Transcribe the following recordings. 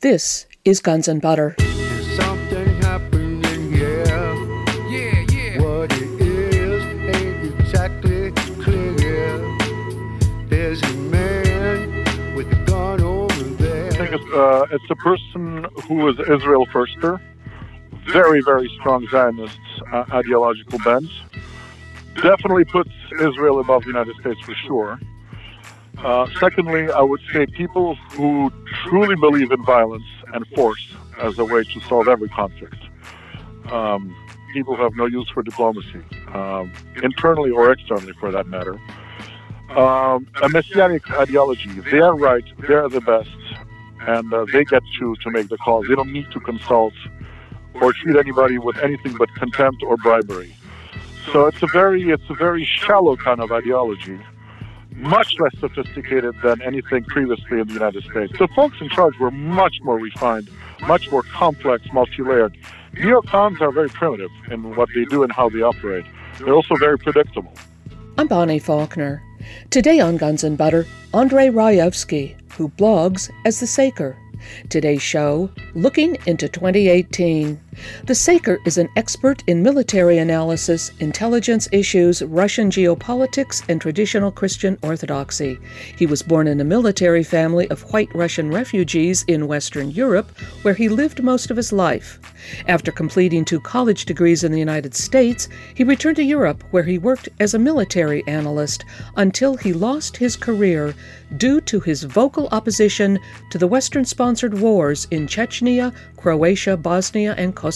This is Guns and Butter. Something happening here. Yeah, yeah. What it is ain't exactly clear. There's a man with a gun over there. I think it's, uh, it's a person who is Israel firster, very, very strong Zionist uh, ideological bent. Definitely puts Israel above the United States for sure. Uh, secondly, I would say people who truly believe in violence and force as a way to solve every conflict. Um, people who have no use for diplomacy, um, internally or externally for that matter. Um, a messianic ideology. They're right. They're the best, and uh, they get to to make the calls. They don't need to consult or treat anybody with anything but contempt or bribery. So it's a very it's a very shallow kind of ideology, much less sophisticated than anything previously in the United States. The folks in charge were much more refined, much more complex, multi-layered. Neocons are very primitive in what they do and how they operate. They're also very predictable. I'm Bonnie Faulkner. Today on Guns and Butter, Andrei Raevsky, who blogs as The Saker. Today's show, looking into 2018. The Saker is an expert in military analysis, intelligence issues, Russian geopolitics, and traditional Christian orthodoxy. He was born in a military family of white Russian refugees in Western Europe, where he lived most of his life. After completing two college degrees in the United States, he returned to Europe, where he worked as a military analyst until he lost his career due to his vocal opposition to the Western sponsored wars in Chechnya, Croatia, Bosnia, and Kosovo.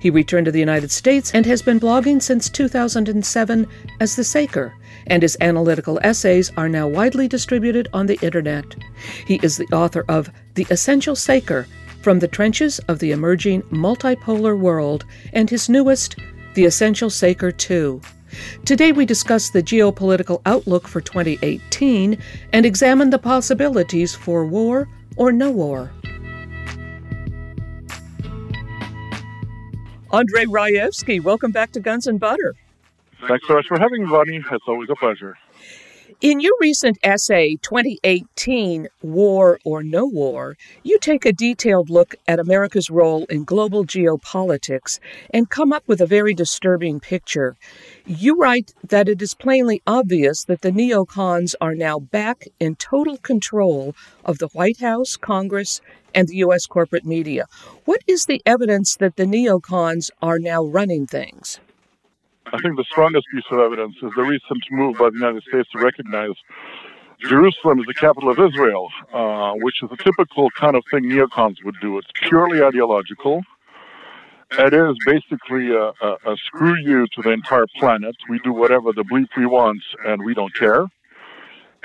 He returned to the United States and has been blogging since 2007 as The Saker, and his analytical essays are now widely distributed on the internet. He is the author of The Essential Saker From the Trenches of the Emerging Multipolar World and his newest, The Essential Saker 2. Today we discuss the geopolitical outlook for 2018 and examine the possibilities for war or no war. Andrei Raevsky, welcome back to Guns and Butter. Thanks so much for having me, Bonnie. It's always a pleasure. In your recent essay, 2018 War or No War, you take a detailed look at America's role in global geopolitics and come up with a very disturbing picture. You write that it is plainly obvious that the neocons are now back in total control of the White House, Congress, and the U.S. corporate media. What is the evidence that the neocons are now running things? I think the strongest piece of evidence is the recent move by the United States to recognize Jerusalem as the capital of Israel, uh, which is a typical kind of thing neocons would do. It's purely ideological. It is basically a, a, a screw you to the entire planet. We do whatever the bleep we want, and we don't care.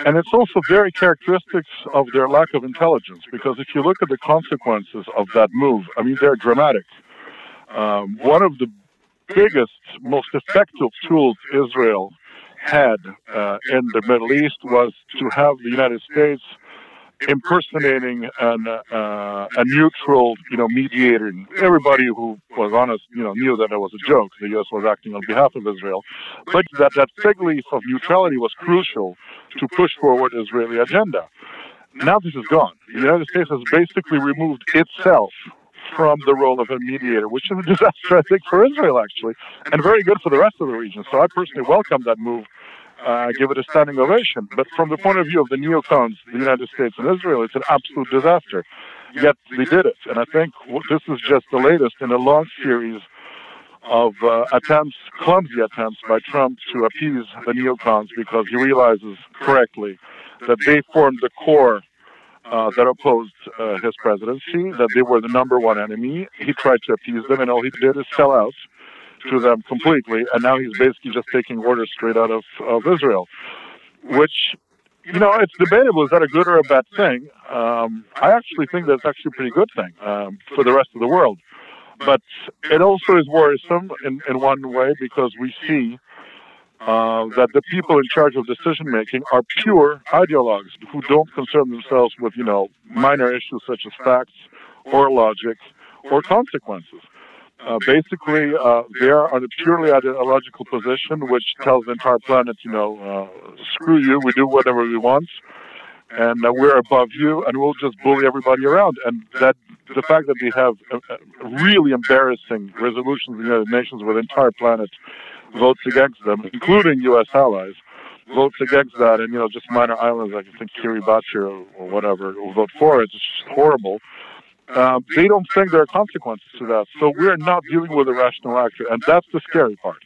And it's also very characteristics of their lack of intelligence, because if you look at the consequences of that move, I mean, they're dramatic. Um, one of the biggest, most effective tools Israel had uh, in the Middle East was to have the United States impersonating an, uh, a neutral, you know, mediator. Everybody who was honest, you know, knew that it was a joke. The U.S. was acting on behalf of Israel, but that that fig leaf of neutrality was crucial to push forward Israeli agenda. Now this is gone. The United States has basically removed itself from the role of a mediator, which is a disaster, I think, for Israel, actually, and very good for the rest of the region. So I personally welcome that move. Uh, give it a standing ovation. But from the point of view of the neocons, the United States and Israel, it's an absolute disaster. Yet they did it. And I think this is just the latest in a long series of uh, attempts, clumsy attempts by Trump to appease the neocons because he realizes correctly that they formed the core uh, that opposed uh, his presidency, that they were the number one enemy. He tried to appease them, and all he did is sell out to them completely. And now he's basically just taking orders straight out of, of Israel, which, you know, it's debatable. Is that a good or a bad thing? Um, I actually think that's actually a pretty good thing um, for the rest of the world. But it also is worrisome in, in one way because we see uh, that the people in charge of decision making are pure ideologues who don't concern themselves with, you know, minor issues such as facts or logic or consequences. Uh, basically, uh, they are on a purely ideological position, which tells the entire planet, you know, uh, screw you, we do whatever we want. and uh, we're above you, and we'll just bully everybody around. And that the fact that we have uh, uh, really embarrassing resolutions in the United Nations where the entire planet votes against them, including U.S. allies, votes against that, and you know just minor islands like I think Kiribati or, or whatever will vote for it. It's just horrible. Um, they don't think there are consequences to that, so we're not dealing with a rational actor, and that's the scary part.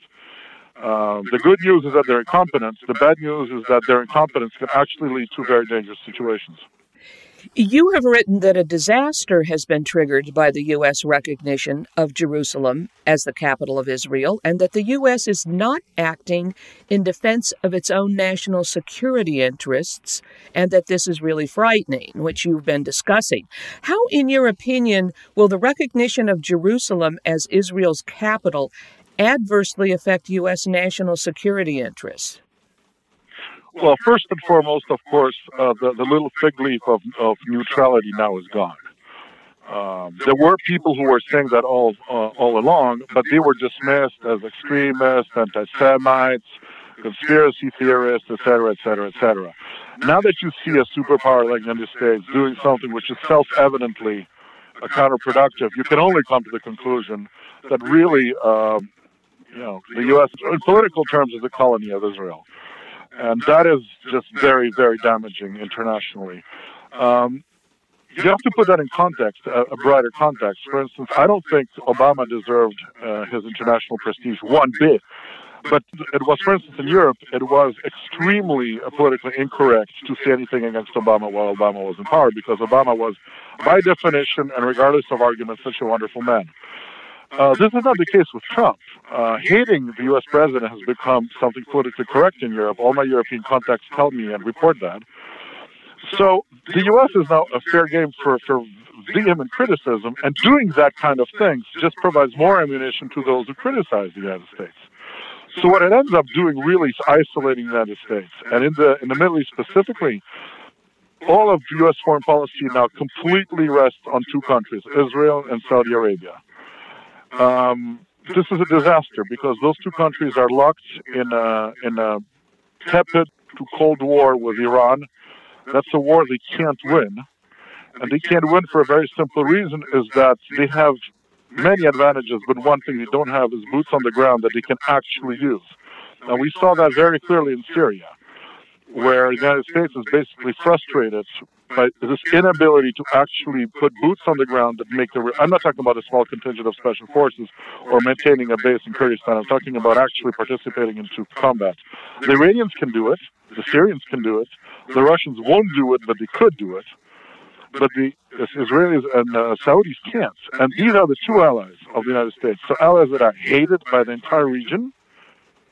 Um, the good news is that they're incompetent. The bad news is that their incompetence can actually lead to very dangerous situations. You have written that a disaster has been triggered by the U.S. recognition of Jerusalem as the capital of Israel, and that the U.S. is not acting in defense of its own national security interests, and that this is really frightening, which you've been discussing. How, in your opinion, will the recognition of Jerusalem as Israel's capital adversely affect U.S. national security interests? Well, first and foremost, of course, uh, the, the little fig leaf of, of neutrality now is gone. Um, there were people who were saying that all uh, all along, but they were dismissed as extremists, anti-Semites, conspiracy theorists, etc., etc., etc. Now that you see a superpower like the United States doing something which is self-evidently uh, counterproductive, you can only come to the conclusion that really, um, you know, the U.S. in political terms is a colony of Israel and that is just very, very damaging internationally. Um, you have to put that in context, a, a, broader context. For instance, I don't think Obama deserved uh, his international prestige one bit. But it was, for instance, in Europe, it was extremely politically incorrect to say anything against Obama while Obama was in power because Obama was, by definition and regardless of argument, such a wonderful man. Uh, this is not the case with Trump. Uh, hating the U.S. president has become something politically correct in Europe. All my European contacts tell me and report that. So the U.S. is now a fair game for, for vehement criticism, and doing that kind of things just provides more ammunition to those who criticize the United States. So what it ends up doing really is isolating the United States, and in the in the Middle East specifically, all of U.S. foreign policy now completely rests on two countries: Israel and Saudi Arabia. Um, this is a disaster because those two countries are locked in a, in a tepid to cold war with Iran. That's a war they can't win. And they can't win for a very simple reason is that they have many advantages, but one thing they don't have is boots on the ground that they can actually use. And we saw that very clearly in Syria where the United States is basically frustrated by this inability to actually put boots on the ground that make the. I'm not talking about a small contingent of special forces or maintaining a base in Kurdistan. I'm talking about actually participating into combat. The Iranians can do it. The Syrians can do it. The Russians won't do it, but they could do it. But the Israelis and uh, Saudis can't. And these are the two allies of the United States. So allies that are hated by the entire region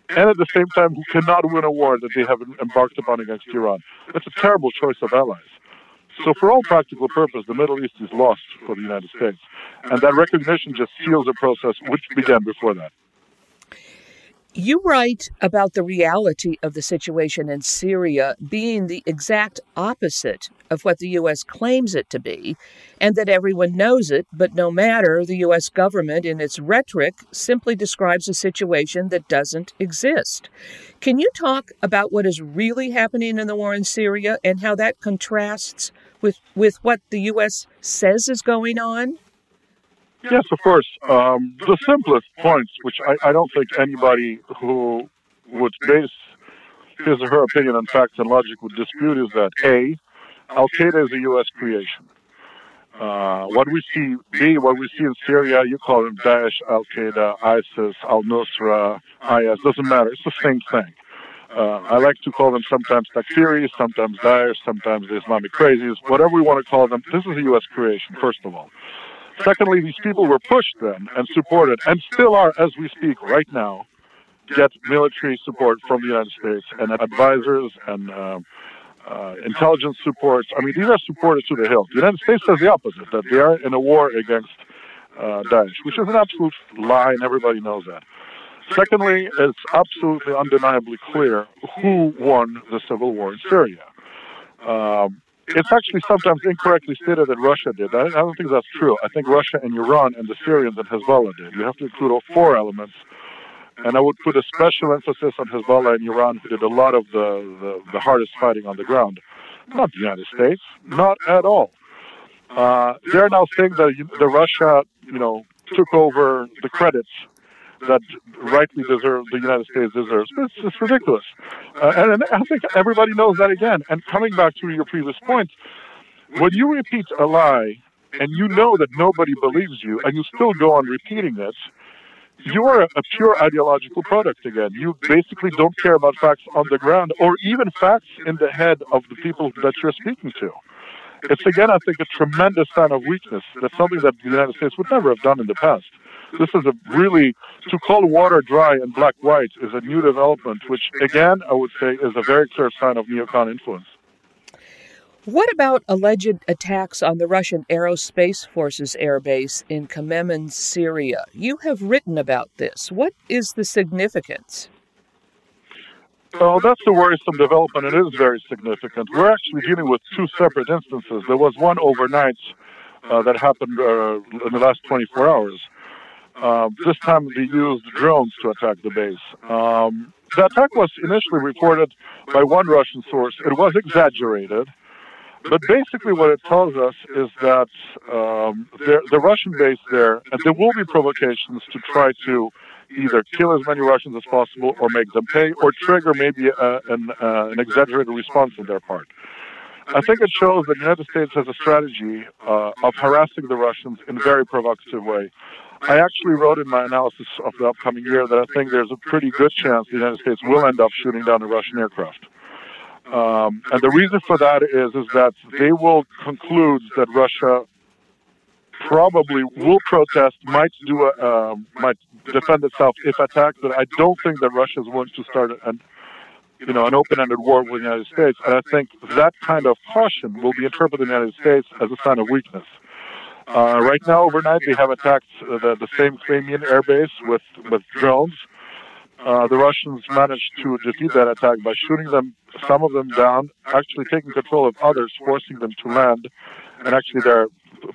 and at the same time who cannot win a war that they have embarked upon against Iran. That's a terrible choice of allies. So, for all practical purpose, the Middle East is lost for the United States. And that recognition just seals a process which began before that. You write about the reality of the situation in Syria being the exact opposite of what the U.S. claims it to be, and that everyone knows it, but no matter, the U.S. government, in its rhetoric, simply describes a situation that doesn't exist. Can you talk about what is really happening in the war in Syria and how that contrasts with, with what the U.S. says is going on? Yes, of course. Um, the simplest points, which I, I don't think anybody who would base his or her opinion on facts and logic would dispute, is that A, Al Qaeda is a U.S. creation. Uh, what we see, B, what we see in Syria, you call them Daesh, Al Qaeda, ISIS, Al Nusra, IS, doesn't matter. It's the same thing. Uh, I like to call them sometimes Takfiris, sometimes Daesh, sometimes the Islamic crazies, whatever we want to call them. This is a U.S. creation, first of all. Secondly, these people were pushed then and supported, and still are, as we speak right now, get military support from the United States and advisors and uh, uh, intelligence support. I mean, these are supported to the hilt. The United States says the opposite, that they are in a war against uh, Daesh, which is an absolute lie, and everybody knows that. Secondly, it's absolutely undeniably clear who won the civil war in Syria. Um, it's actually sometimes incorrectly stated that Russia did. I, I, don't think that's true. I think Russia and Iran and the Syrians and Hezbollah did. You have to include all four elements. And I would put a special emphasis on Hezbollah and Iran, who did a lot of the, the, the hardest fighting on the ground. Not the United States, not at all. Uh, they're now saying that the Russia, you know, took over the credits that rightly deserve the United States deserves. It's, it's ridiculous, uh, and, and I think everybody knows that again. And coming back to your previous point, when you repeat a lie and you know that nobody believes you, and you still go on repeating it, you are a pure ideological product again. You basically don't care about facts on the ground or even facts in the head of the people that you're speaking to. It's again, I think, a tremendous sign of weakness. That's something that the United States would never have done in the past. This is a really, to call water dry and black white is a new development, which again, I would say is a very clear sign of neocon influence. What about alleged attacks on the Russian Aerospace Forces airbase in Khmeimim, Syria? You have written about this. What is the significance? Well, that's the worrisome development. It is very significant. We're actually dealing with two separate instances. There was one overnight uh, that happened uh, in the last 24 hours. Uh, this time they used drones to attack the base. Um, the attack was initially reported by one Russian source. It was exaggerated. But basically, what it tells us is that um, the Russian base there, and there will be provocations to try to either kill as many Russians as possible or make them pay or trigger maybe a, an, uh, an exaggerated response on their part. I think it shows that the United States has a strategy uh, of harassing the Russians in a very provocative way. I actually wrote in my analysis of the upcoming year that I think there's a pretty good chance the United States will end up shooting down a Russian aircraft. Um, and the reason for that is is that they will conclude that Russia probably will protest, might do a, um, might defend itself if attacked. But I don't think that Russia is willing to start an, you know, an open-ended war with the United States. And I think that kind of caution will be interpreted in the United States as a sign of weakness. Uh, right now, overnight, they have attacked the, the same Khmeimim airbase with with drones. Uh, the Russians managed to defeat that attack by shooting them, some of them down, actually taking control of others, forcing them to land, and actually they're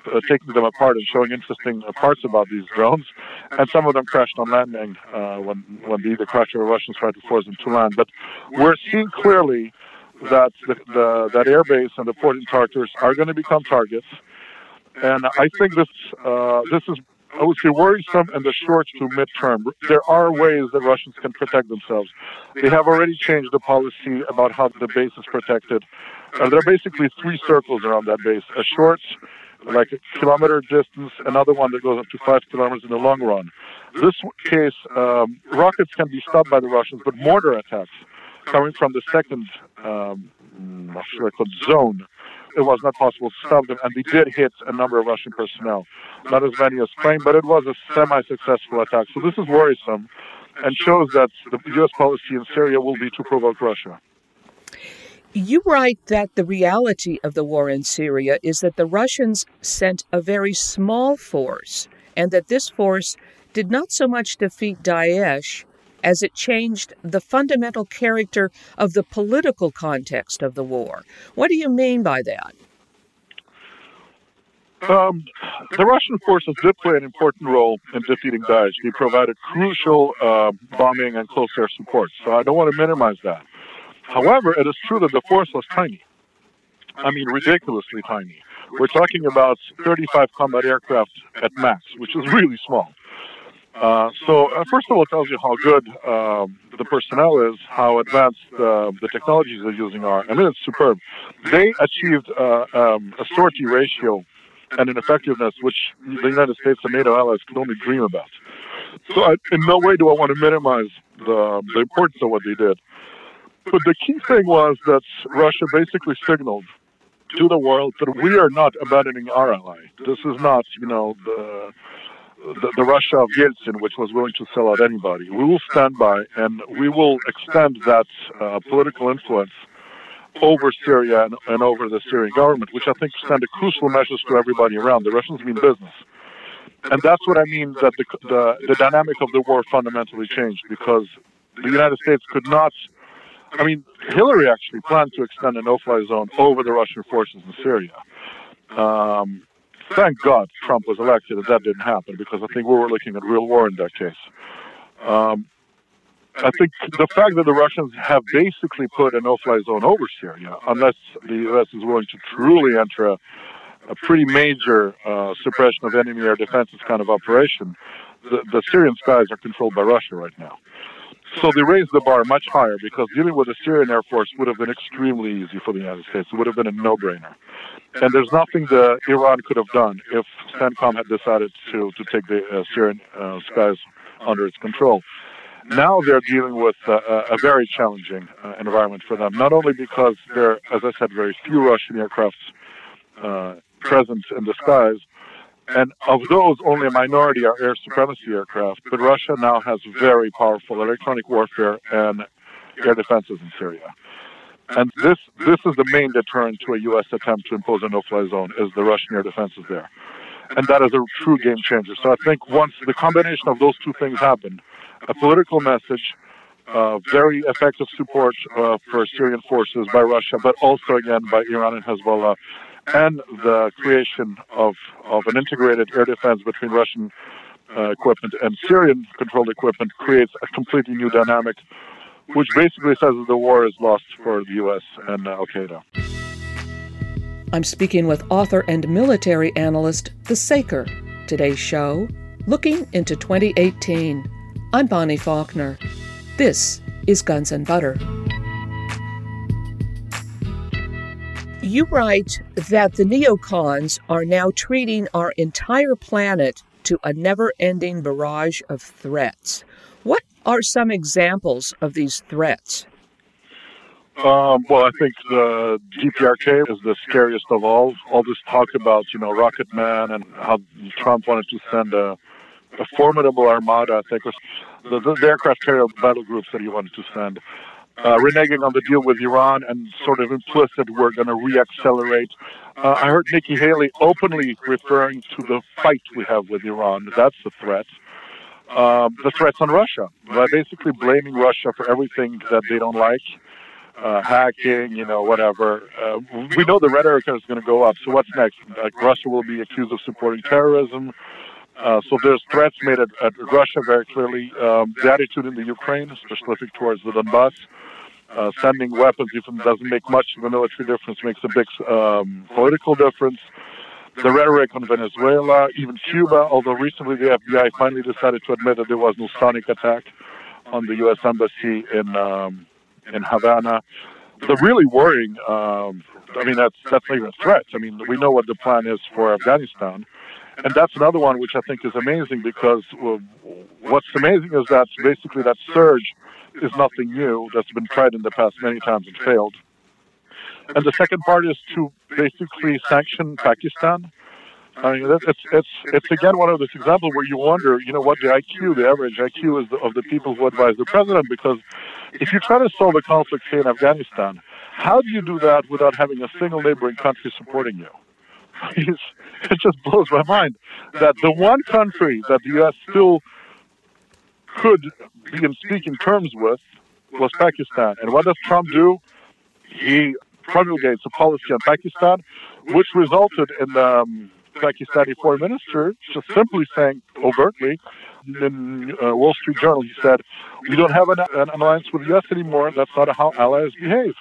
uh, taking them apart and showing interesting uh, parts about these drones. And some of them crashed on landing uh, when when the, the crashed or Russians tried to force them to land. But we're seeing clearly that the, the that airbase and the port in Tartus are going to become targets. And I think this uh, this is I would say worrisome in the short to midterm. There are ways that Russians can protect themselves. They have already changed the policy about how the base is protected. Uh, there are basically three circles around that base: a short, like a kilometer distance, another one that goes up to five kilometers in the long run. This case, um, rockets can be stopped by the Russians, but mortar attacks coming from the second, um, I call it, zone it was not possible to stop them, and they did hit a number of Russian personnel. Not as many as claimed, but it was a semi-successful attack. So this is worrisome and shows that the U.S. policy in Syria will be to provoke Russia. You write that the reality of the war in Syria is that the Russians sent a very small force, and that this force did not so much defeat Daesh as it changed the fundamental character of the political context of the war. What do you mean by that? Um, the Russian forces did play an important role in defeating Daesh. They provided crucial uh, bombing and close air support, so I don't want to minimize that. However, it is true that the force was tiny. I mean, ridiculously tiny. We're talking about 35 combat aircraft at max, which is really small. Uh, so, uh, first of all, it tells you how good um, the personnel is, how advanced uh, the technologies they're using are. I mean, it's superb. They achieved uh, um, a sortie ratio and an effectiveness which the United States and NATO allies could only dream about. So, I, in no way do I want to minimize the, the importance of what they did. But the key thing was that Russia basically signaled to the world that we are not abandoning our ally. This is not, you know, the the, the, Russia of Yeltsin, which was willing to sell out anybody. We will stand by and we will extend that uh, political influence over Syria and, and, over the Syrian government, which I think send a crucial message to everybody around. The Russians mean business. And that's what I mean that the, the, the dynamic of the war fundamentally changed because the United States could not. I mean, Hillary actually planned to extend a no-fly zone over the Russian forces in Syria. Um, thank God Trump was elected and that didn't happen because I think we were looking at real war in that case. Um, I think the fact that the Russians have basically put a no-fly zone over Syria, unless the U.S. is willing to truly enter a, a pretty major uh, suppression of enemy air defenses kind of operation, the, the Syrian skies are controlled by Russia right now. So they raised the bar much higher because dealing with the Syrian Air Force would have been extremely easy for the United States. It would have been a no-brainer. And there's nothing that Iran could have done if CENTCOM had decided to, to take the uh, Syrian uh, skies under its control. Now they're dealing with uh, a very challenging uh, environment for them, not only because there are, as I said, very few Russian aircrafts uh, present in the skies, and of those, only a minority are air supremacy aircraft. But Russia now has very powerful electronic warfare and air defenses in Syria. And this this is the main deterrent to a U.S. attempt to impose a no-fly zone is the Russian air defenses there, and that is a true game changer. So I think once the combination of those two things happen, a political message, uh, very effective support uh, for Syrian forces by Russia, but also again by Iran and Hezbollah, and the creation of, of an integrated air defense between Russian uh, equipment and Syrian controlled equipment creates a completely new dynamic, which basically says that the war is lost for the U.S. and uh, Al Qaeda. I'm speaking with author and military analyst, The Saker. Today's show, Looking into 2018. I'm Bonnie Faulkner. This is Guns and Butter. You write that the neocons are now treating our entire planet to a never ending barrage of threats. What are some examples of these threats? Um, well, I think the DPRK is the scariest of all. All this talk about, you know, Rocket Man and how Trump wanted to send a, a formidable armada, I think, was the, the aircraft carrier battle groups that he wanted to send uh, reneging on the deal with Iran and sort of implicit we're going to reaccelerate. Uh, I heard Nikki Haley openly referring to the fight we have with Iran. That's the threat. Um, the threats on Russia by basically blaming Russia for everything that they don't like. Uh, hacking, you know, whatever. Uh, we know the rhetoric is going to go up. So what's next? Like Russia will be accused of supporting terrorism. Uh, so there's threats made at, at Russia very clearly. Um, the attitude in the Ukraine, specific towards the Donbass, uh, sending weapons, even doesn't make much of a military difference, makes a big um, political difference. The rhetoric on Venezuela, even Cuba, although recently the FBI finally decided to admit that there was no sonic attack on the U.S. embassy in um, in Havana. The really worrying, um, I mean, that's that's not even a threat. I mean, we know what the plan is for Afghanistan, and that's another one which I think is amazing because well, what's amazing is that basically that surge is nothing new. That's been tried in the past many times and failed. And the second part is to basically sanction Pakistan. I mean, it's it's it's again one of those examples where you wonder, you know, what the IQ, the average IQ, is of the people who advise the president. Because if you try to solve a conflict here in Afghanistan, how do you do that without having a single neighboring country supporting you? it just blows my mind that the one country that the U.S. still could be in speaking terms with was Pakistan. And what does Trump do? He promulgates a policy on Pakistan, which resulted in the um, Pakistani foreign minister just simply saying overtly in uh, Wall Street Journal, he said, "We don't have an, an alliance with the U.S. anymore. That's not how allies behave."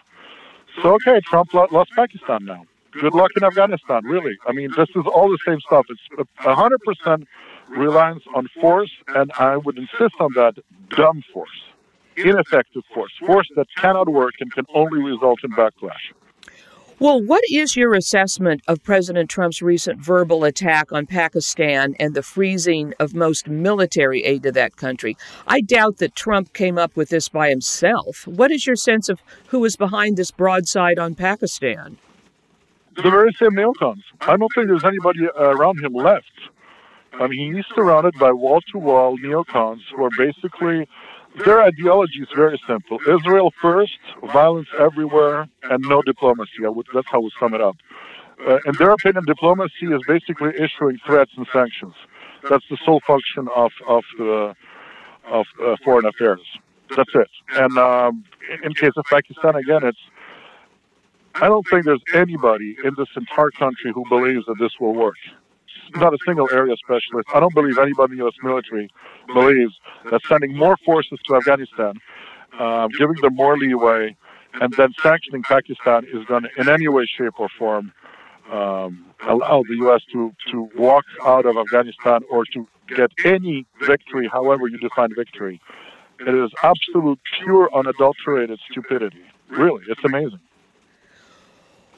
So okay, Trump lost Pakistan now. Good luck in Afghanistan, really. I mean, this is all the same stuff. It's 100% reliance on force, and I would insist on that dumb force, ineffective force, force that cannot work and can only result in backlash. Well, what is your assessment of President Trump's recent verbal attack on Pakistan and the freezing of most military aid to that country? I doubt that Trump came up with this by himself. What is your sense of who is behind this broadside on Pakistan? The very same neocons. I don't think there's anybody around him left I mean, he's surrounded by wall-to-wall neocons who are basically their ideology is very simple: Israel first, violence everywhere, and no diplomacy. Would, that's how we sum it up. Uh, in their opinion, diplomacy is basically issuing threats and sanctions. That's the sole function of of the of uh, foreign affairs. That's it. And um, in case of Pakistan, again, it's I don't think there's anybody in this entire country who believes that this will work. Not a single area specialist. I don't believe anybody in the U.S. military believes that sending more forces to Afghanistan, um, giving them more leeway, and then sanctioning Pakistan is going to, in any way, shape, or form, um, allow the U.S. to, to walk out of Afghanistan or to get any victory, however you define victory. It is absolute, pure, unadulterated stupidity. Really, it's amazing.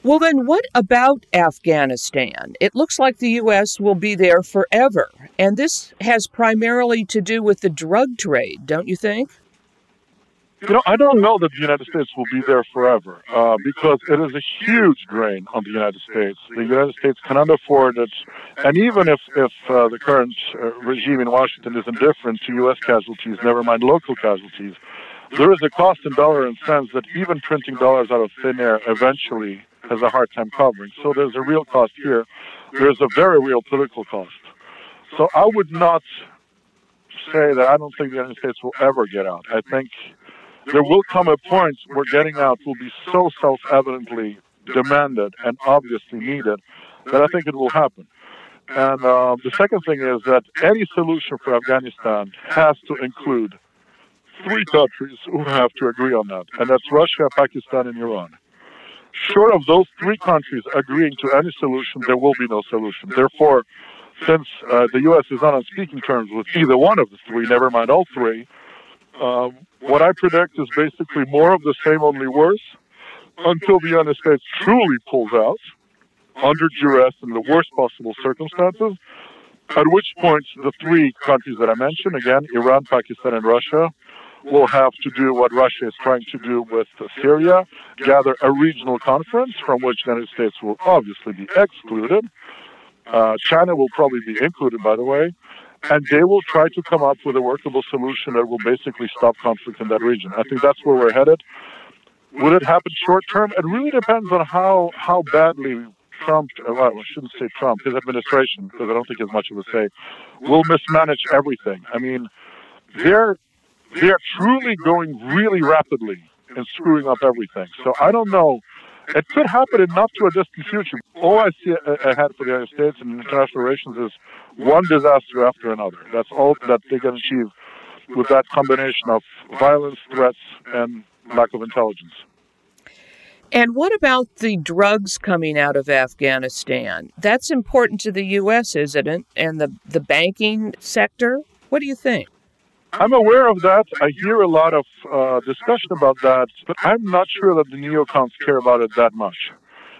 Well, then, what about Afghanistan? It looks like the U.S. will be there forever. And this has primarily to do with the drug trade, don't you think? You know, I don't know that the United States will be there forever uh, because it is a huge drain on the United States. The United States cannot afford it, and even if if uh, the current uh, regime in Washington is indifferent to U.S. casualties, never mind local casualties, there is a cost in dollar and cents that even printing dollars out of thin air eventually has a hard time covering. So there's a real cost here. There's a very real political cost. So I would not say that I don't think the United States will ever get out. I think there will come a point where getting out will be so self-evidently demanded and obviously needed that I think it will happen. And uh, the second thing is that any solution for Afghanistan has to include three countries who have to agree on that, and that's Russia, Pakistan, and Iran. Short of those three countries agreeing to any solution, there will be no solution. Therefore, since uh, the U.S. is not on speaking terms with either one of the three, never mind all three, um, what I predict is basically more of the same, only worse, until the United States truly pulls out under duress in the worst possible circumstances. At which point, the three countries that I mentioned again, Iran, Pakistan, and Russia, will have to do what Russia is trying to do with Syria, gather a regional conference from which the United States will obviously be excluded. Uh, China will probably be included, by the way, and they will try to come up with a workable solution that will basically stop conflict in that region. I think that's where we're headed. Will it happen short term? It really depends on how how badly Trump, uh, well, I shouldn't say Trump, his administration, because I don't think it's much of a say, will mismanage everything. I mean, they're they're truly going really rapidly and screwing up everything. So I don't know. It could happen in not too distant future. All I see uh, ahead for the United States and international relations is one disaster after another. That's all that they can achieve with that combination of violence, threats, and lack of intelligence. And what about the drugs coming out of Afghanistan? That's important to the U.S., isn't it? And the, the banking sector? What do you think? I'm aware of that. I hear a lot of uh, discussion about that, but I'm not sure that the neocons care about it that much.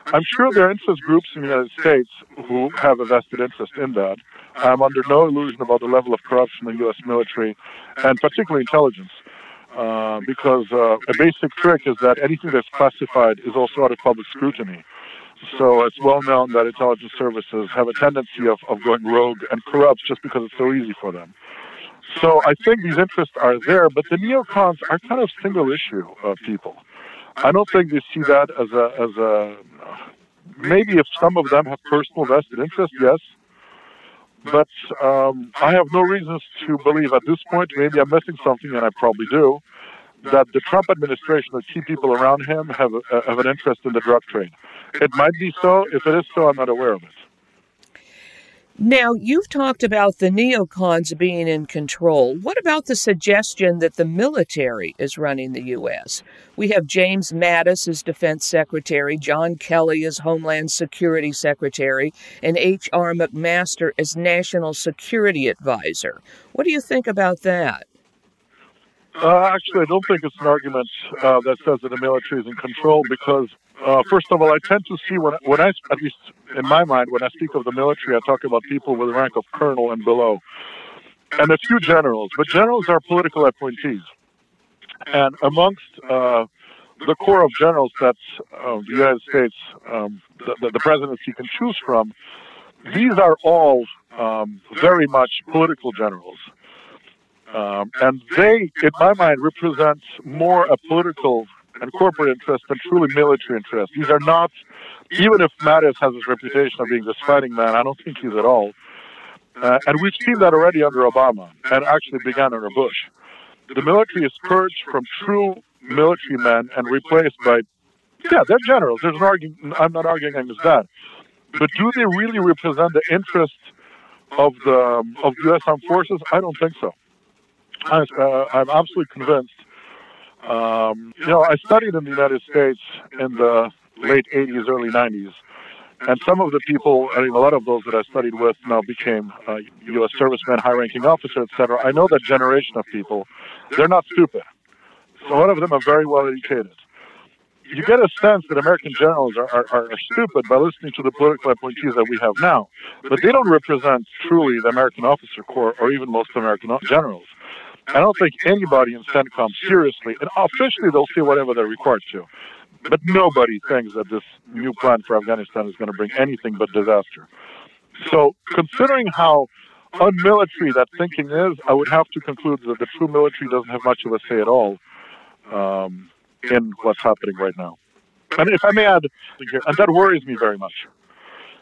I'm sure there are interest groups in the United States who have a vested interest in that. I'm under no illusion about the level of corruption in the U.S. military, and particularly intelligence, uh, because uh, a basic trick is that anything that's classified is also out of public scrutiny. So it's well known that intelligence services have a tendency of, of going rogue and corrupt just because it's so easy for them. So I think these interests are there, but the neocons are kind of single issue uh, people. I don't think they see that as a as a maybe if some of them have personal vested interest, yes. But um, I have no reasons to believe at this point, maybe I'm missing something, and I probably do, that the Trump administration, the key people around him, have, a, have an interest in the drug trade. It might be so. If it is so, I'm not aware of it. Now, you've talked about the neocons being in control. What about the suggestion that the military is running the U.S.? We have James Mattis as Defense Secretary, John Kelly as Homeland Security Secretary, and H.R. McMaster as National Security Advisor. What do you think about that? Uh, actually, I don't think it's an argument uh, that says that the military is in control because uh, first of all, I tend to see when when I at least in my mind when I speak of the military, I talk about people with the rank of colonel and below, and a few generals. But generals are political appointees, and amongst uh, the corps of generals that uh, the United States, um, the, the, presidency can choose from, these are all um, very much political generals. Um, and they, in my mind, represent more a political and corporate interests than truly military interests. These are not, even if Mattis has his reputation of being this fighting man, I don't think he's at all. Uh, and we've seen that already under Obama, and actually began under Bush. The military is purged from true military men and replaced by, yeah, they're generals. There's an argument. I'm not arguing against that, but do they really represent the interests of the of U.S. Armed Forces? I don't think so. I, uh, I'm absolutely convinced. Um, you know, I studied in the United States in the late 80s, early 90s, and some of the people, I mean, a lot of those that I studied with now became uh, U.S. servicemen, high-ranking officers, etc. I know that generation of people. They're not stupid. A lot of them are very well educated you get a sense that American generals are, are, are, stupid by listening to the political appointees that we have now, but they don't represent truly the American officer corps or even most American generals. I don't think anybody in CENTCOM seriously, and officially they'll say whatever they're required to, but nobody thinks that this new plan for Afghanistan is going to bring anything but disaster. So, considering how unmilitary that thinking is, I would have to conclude that the true military doesn't have much of a say at all. Um, in what's happening right now. And if I may add and that worries me very much,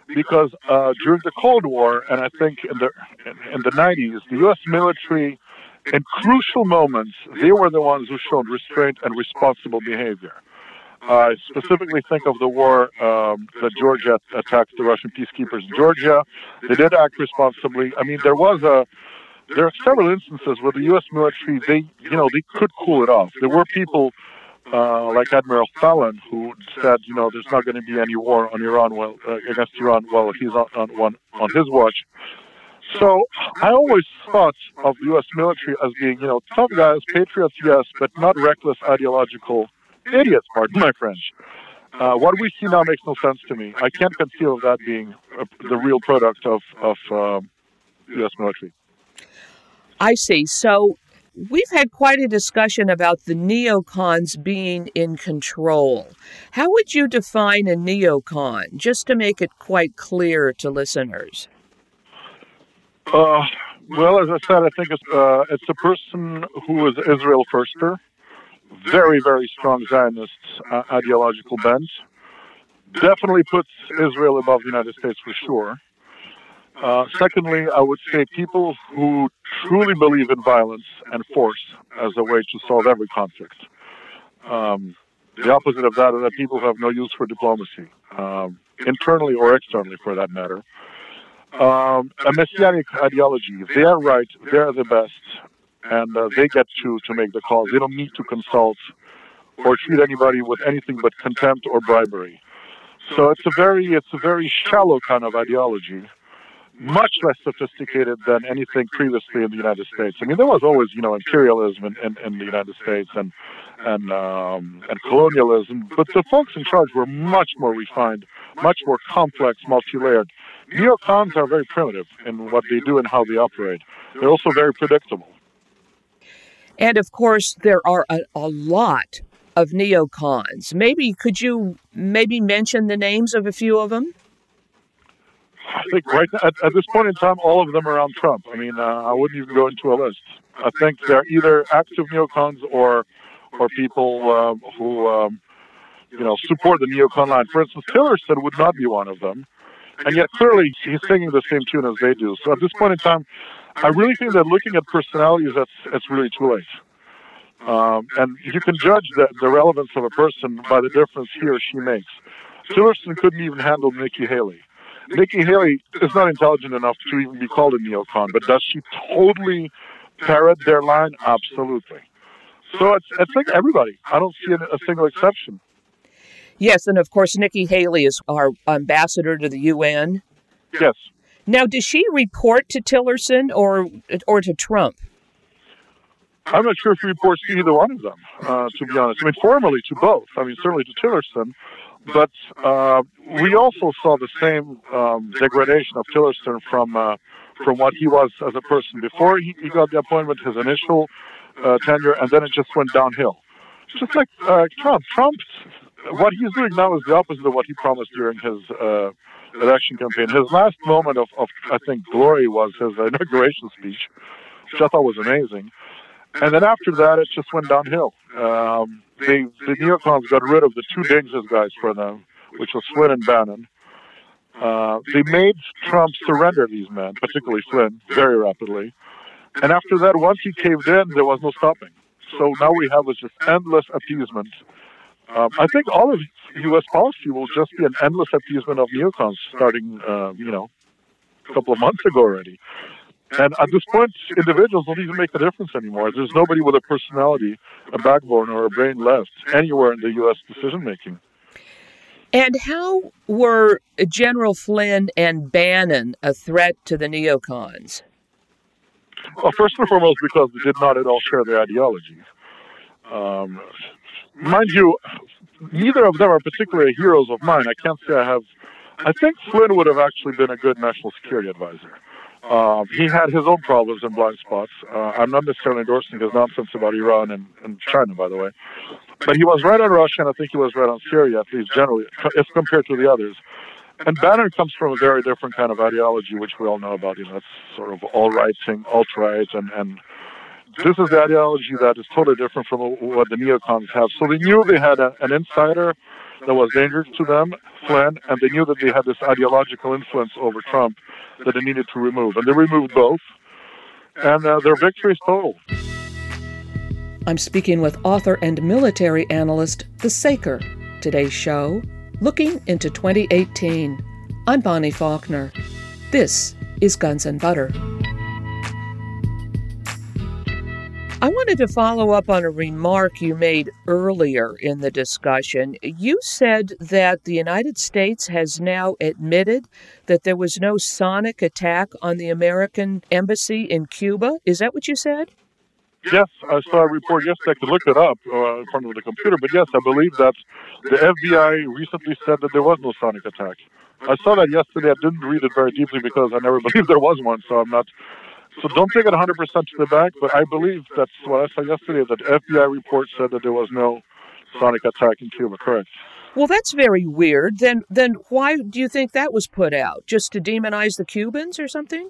because uh, during the Cold War, and I think in the in the 90s, the U.S. military, in crucial moments, they were the ones who showed restraint and responsible behavior. I specifically think of the war um, that Georgia attacked the Russian peacekeepers in Georgia. They did act responsibly. I mean, there was a there are several instances where the U.S. military they you know they could cool it off. There were people uh, like Admiral Fallon, who said, you know, there's not going to be any war on Iran well, uh, against Iran while he's on, on, on his watch. So I always thought of the U.S. military as being, you know, tough guys, patriots, yes, but not reckless ideological idiots, pardon my French. Uh, what we see now makes no sense to me. I can't conceive of that being a, the real product of, of um, U.S. military. I see. So We've had quite a discussion about the neocons being in control. How would you define a neocon, just to make it quite clear to listeners? Uh, well, as I said, I think it's, uh, it's a person who is Israel firster, very, very strong Zionist uh, ideological bent. Definitely puts Israel above the United States for sure. Uh, secondly, I would say people who truly believe in violence and force as a way to solve every conflict. Um, the opposite of that are that people who have no use for diplomacy, um, internally or externally for that matter. Um, a messianic ideology. They are right. They are the best, and uh, they get to to make the calls. They don't need to consult or treat anybody with anything but contempt or bribery. So it's a very it's a very shallow kind of ideology much less sophisticated than anything previously in the United States. I mean, there was always, you know, imperialism in, in, in the United States and and um, and colonialism, but the folks in charge were much more refined, much more complex, multi-layered. Neocons are very primitive in what they do and how they operate. They're also very predictable. And of course, there are a, a lot of neocons. Maybe could you maybe mention the names of a few of them? I think right at, at, this point in time, all of them are on Trump. I mean, uh, I wouldn't even go into a list. I think they're either active neocons or or people um, who um, you know support the neocon line. For instance, Tillerson would not be one of them, and yet clearly he's singing the same tune as they do. So at this point in time, I really think that looking at personalities, that's it's really too late. Um, and you can judge the, the relevance of a person by the difference he or she makes. Tillerson couldn't even handle Nikki Haley. Nikki Haley is not intelligent enough to even be called a neocon, but does she totally parrot their line? Absolutely. So it's, it's like everybody. I don't see a, a single exception. Yes, and of course, Nikki Haley is our ambassador to the UN. Yes. Now, does she report to Tillerson or or to Trump? I'm not sure if she reports to either one of them, uh, to be honest. I mean, formally to both. I mean, certainly to Tillerson, but uh, we also saw the same um, degradation of Tillerson from uh, from what he was as a person before he, he got the appointment, his initial uh, tenure, and then it just went downhill. Just like uh, Trump. Trump, what he's doing now is the opposite of what he promised during his uh, election campaign. His last moment of, of, I think, glory was his inauguration speech, which I thought was amazing. And then after that, it just went downhill. Um, they, the neocons got rid of the two dangerous guys for them, which was Flynn and Bannon. Uh, they made Trump surrender these men, particularly Flynn, very rapidly. And after that, once he caved in, there was no stopping. So now we have this just endless appeasement. Um, I think all of U.S. policy will just be an endless appeasement of neocons starting, uh, you know, a couple of months ago already. And at this point, individuals don't even make a difference anymore. There's nobody with a personality, a backbone, or a brain left anywhere in the U.S. decision making. And how were General Flynn and Bannon a threat to the neocons? Well, first and foremost, because they did not at all share their ideology. Um, mind you, neither of them are particularly heroes of mine. I can't say I have. I think Flynn would have actually been a good national security advisor. Um, he had his own problems and blind spots. Uh, I'm not necessarily endorsing his nonsense about Iran and, and China, by the way. But he was right on Russia, and I think he was right on Syria, at least generally, as compared to the others. And Bannon comes from a very different kind of ideology, which we all know about. You know, it's sort of all right thing, alt right, and, and this is the ideology that is totally different from what the neocons have. So they knew they had a, an insider that was dangerous to them, Flynn, and they knew that they had this ideological influence over Trump that they needed to remove. And they removed both, and uh, their victory is total. I'm speaking with author and military analyst, The Saker. Today's show, Looking into 2018. I'm Bonnie Faulkner. This is Guns and Butter. I wanted to follow up on a remark you made earlier in the discussion. You said that the United States has now admitted that there was no sonic attack on the American embassy in Cuba. Is that what you said? Yes, I saw a report yesterday. I could look it up uh, in front of the computer, but yes, I believe that the FBI recently said that there was no sonic attack. I saw that yesterday. I didn't read it very deeply because I never believed there was one, so I'm not so don't take it 100% to the bank, but I believe that's what I saw yesterday, that FBI report said that there was no sonic attack in Cuba, correct? Well, that's very weird. Then, then why do you think that was put out? Just to demonize the Cubans or something?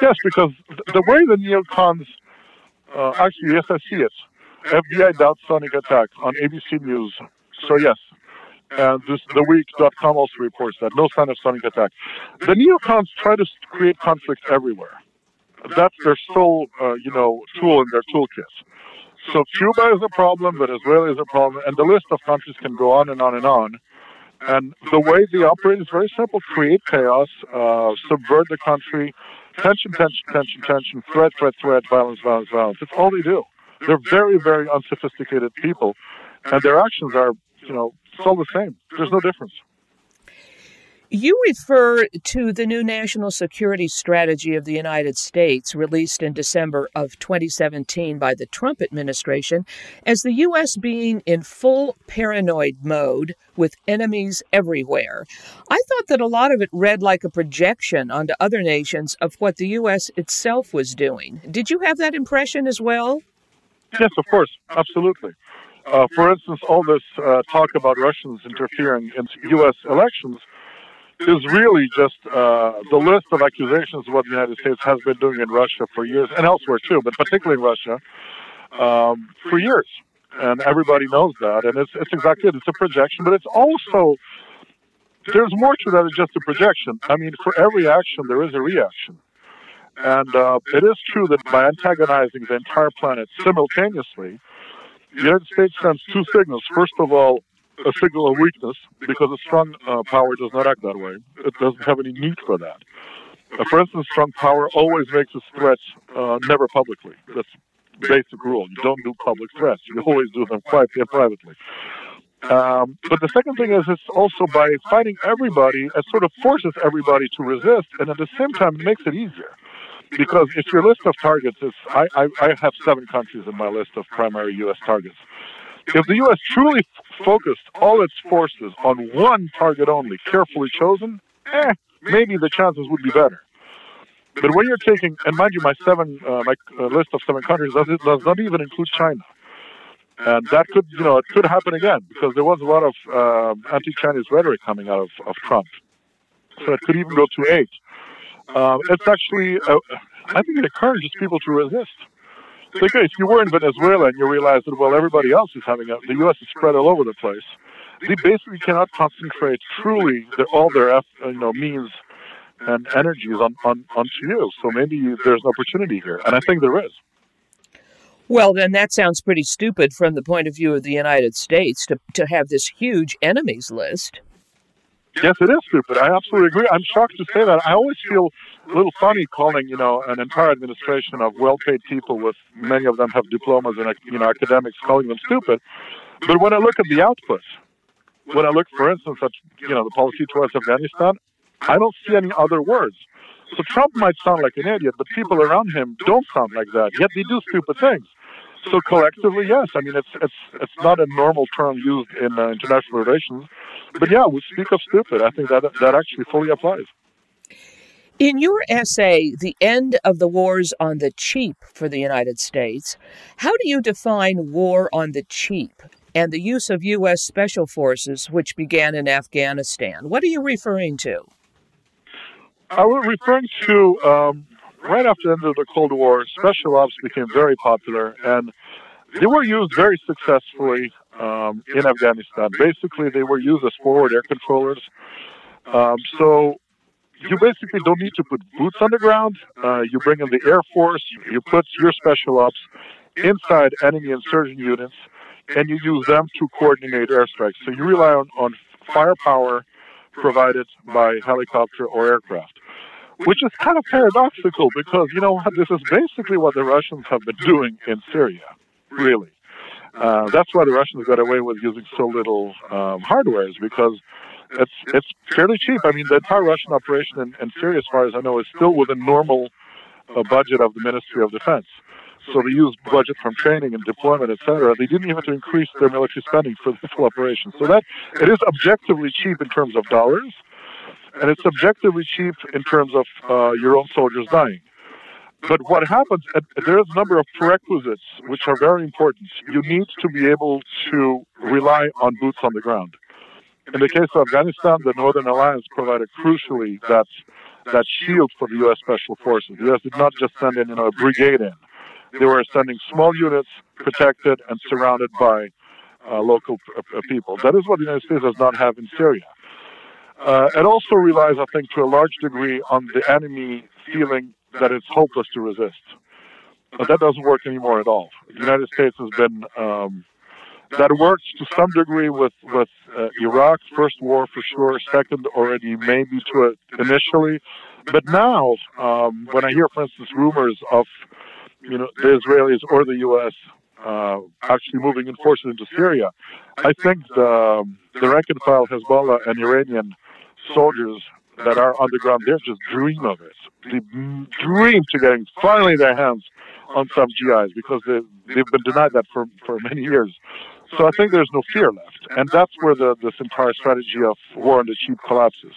Yes, because the way the neocons, uh, actually, yes, I see it. FBI doubts sonic attack on ABC News. So yes, and this, TheWeek.com also reports that no sign of sonic attack. The neocons try to create conflict everywhere that's their sole, uh, you know, tool in their toolkit. So Cuba is a problem, Venezuela is a problem, and the list of countries can go on and on and on. And the way they operate is very simple: create chaos, uh, subvert the country, tension, tension, tension, tension, threat, threat, threat, violence, violence, violence. It's all they do. They're very, very unsophisticated people, and their actions are, you know, it's all the same. There's no difference. You refer to the new national security strategy of the United States, released in December of 2017 by the Trump administration, as the U.S. being in full paranoid mode with enemies everywhere. I thought that a lot of it read like a projection onto other nations of what the U.S. itself was doing. Did you have that impression as well? Yes, of course, absolutely. Uh, for instance, all this uh, talk about Russians interfering in U.S. elections is really just uh, the list of accusations of what the United States has been doing in Russia for years and elsewhere too, but particularly in Russia um, for years. And everybody knows that. And it's, it's exactly it. It's a projection, but it's also, there's more to that than just a projection. I mean, for every action, there is a reaction. And uh, it is true that by antagonizing the entire planet simultaneously, the United States sends two signals. First of all, a signal of weakness because a strong uh, power does not act that way. It doesn't have any need for that. Uh, for instance, strong power always makes its threats uh, never publicly. That's basic rule. You don't do public threats. You always do them quietly and privately. Um, but the second thing is it's also by fighting everybody, it sort of forces everybody to resist, and at the same time, it makes it easier. Because if your list of targets is, I, I, I have seven countries in my list of primary U.S. targets. If the U.S. truly focused all its forces on one target only, carefully chosen, eh, maybe the chances would be better. But when you're taking, and mind you, my seven, uh, my uh, list of seven countries does, does not even include China, and that could, you know, it could happen again because there was a lot of uh, anti-Chinese rhetoric coming out of, of Trump, so it could even go to eight. Um, it's actually, uh, I think, it encourages people to resist. Think if you were in Venezuela and you realize that well everybody else is having a, the U.S. is spread all over the place, they basically cannot concentrate truly their, all their uh, you know means and energies on, on onto you. So maybe there's an opportunity here, and I think there is. Well, then that sounds pretty stupid from the point of view of the United States to, to have this huge enemies list. Yes, it is stupid. I absolutely agree. I'm shocked to say that. I always feel a little funny calling, you know, an entire administration of well-paid people with many of them have diplomas and you know academics calling them stupid. But when I look at the output, when I look, for instance, at you know the policy towards Afghanistan, I don't see any other words. So Trump might sound like an idiot, but people around him don't sound like that. Yet they do stupid things. So collectively, yes. I mean, it's it's it's not a normal term used in uh, international relations, but yeah, we speak of stupid. I think that that actually fully applies. In your essay, The End of the Wars on the Cheap for the United States, how do you define war on the cheap and the use of U.S. Special Forces, which began in Afghanistan? What are you referring to? I was referring to um, right after the end of the Cold War, special ops became very popular, and they were used very successfully um, in Afghanistan. Basically, they were used as forward air controllers. Um, so you basically don't need to put boots on the ground. Uh, you bring in the Air Force, you put your special ops inside enemy insurgent units, and you use them to coordinate airstrikes. So you rely on, on firepower provided by helicopter or aircraft, which is kind of paradoxical because, you know, this is basically what the Russians have been doing in Syria, really. Uh, that's why the Russians got away with using so little um, hardware, is because it's it's fairly cheap. I mean, the entire Russian operation in, in Syria, as far as I know, is still within normal uh, budget of the Ministry of Defense. So they used budget from training and deployment, etc. They didn't even have to increase their military spending for the full operation. So that it is objectively cheap in terms of dollars, and it's objectively cheap in terms of uh, your own soldiers dying. But what happens, there's a number of prerequisites which are very important. You need to be able to rely on boots on the ground. In the case of Afghanistan, the Northern Alliance provided crucially that that shield for the U.S. Special Forces. The U.S. did not just send in you know, a brigade in. They were sending small units protected and surrounded by uh, local uh, people. That is what the United States does not have in Syria. Uh, it also relies, I think, to a large degree on the enemy feeling that it's hopeless to resist. But that doesn't work anymore at all. The United States has been um, that works to some degree with with uh, Iraq, first war for sure, second already maybe to it initially, but now um, when I hear, for instance, rumors of you know the Israelis or the U.S. Uh, actually moving in forces into Syria, I think the the rank and file Hezbollah and Iranian soldiers that are underground there just dream of it. They dream to getting finally their hands on some GIs because they, they've been denied that for, for many years. So I think there's no fear left. And that's where the, this entire strategy of war on the cheap collapses.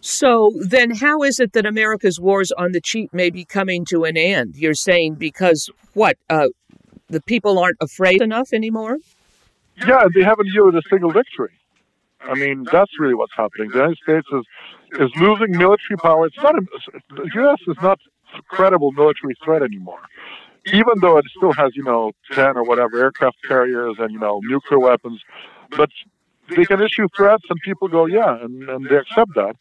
So then, how is it that America's wars on the cheap may be coming to an end? You're saying because what? Uh, the people aren't afraid enough anymore? Yeah, they haven't yielded a single victory. I mean, that's really what's happening. The United States is is losing military power. It's not a, the U.S. is not a credible military threat anymore even though it still has, you know, 10 or whatever aircraft carriers and, you know, nuclear weapons, but they can issue threats and people go, yeah, and, and they accept that.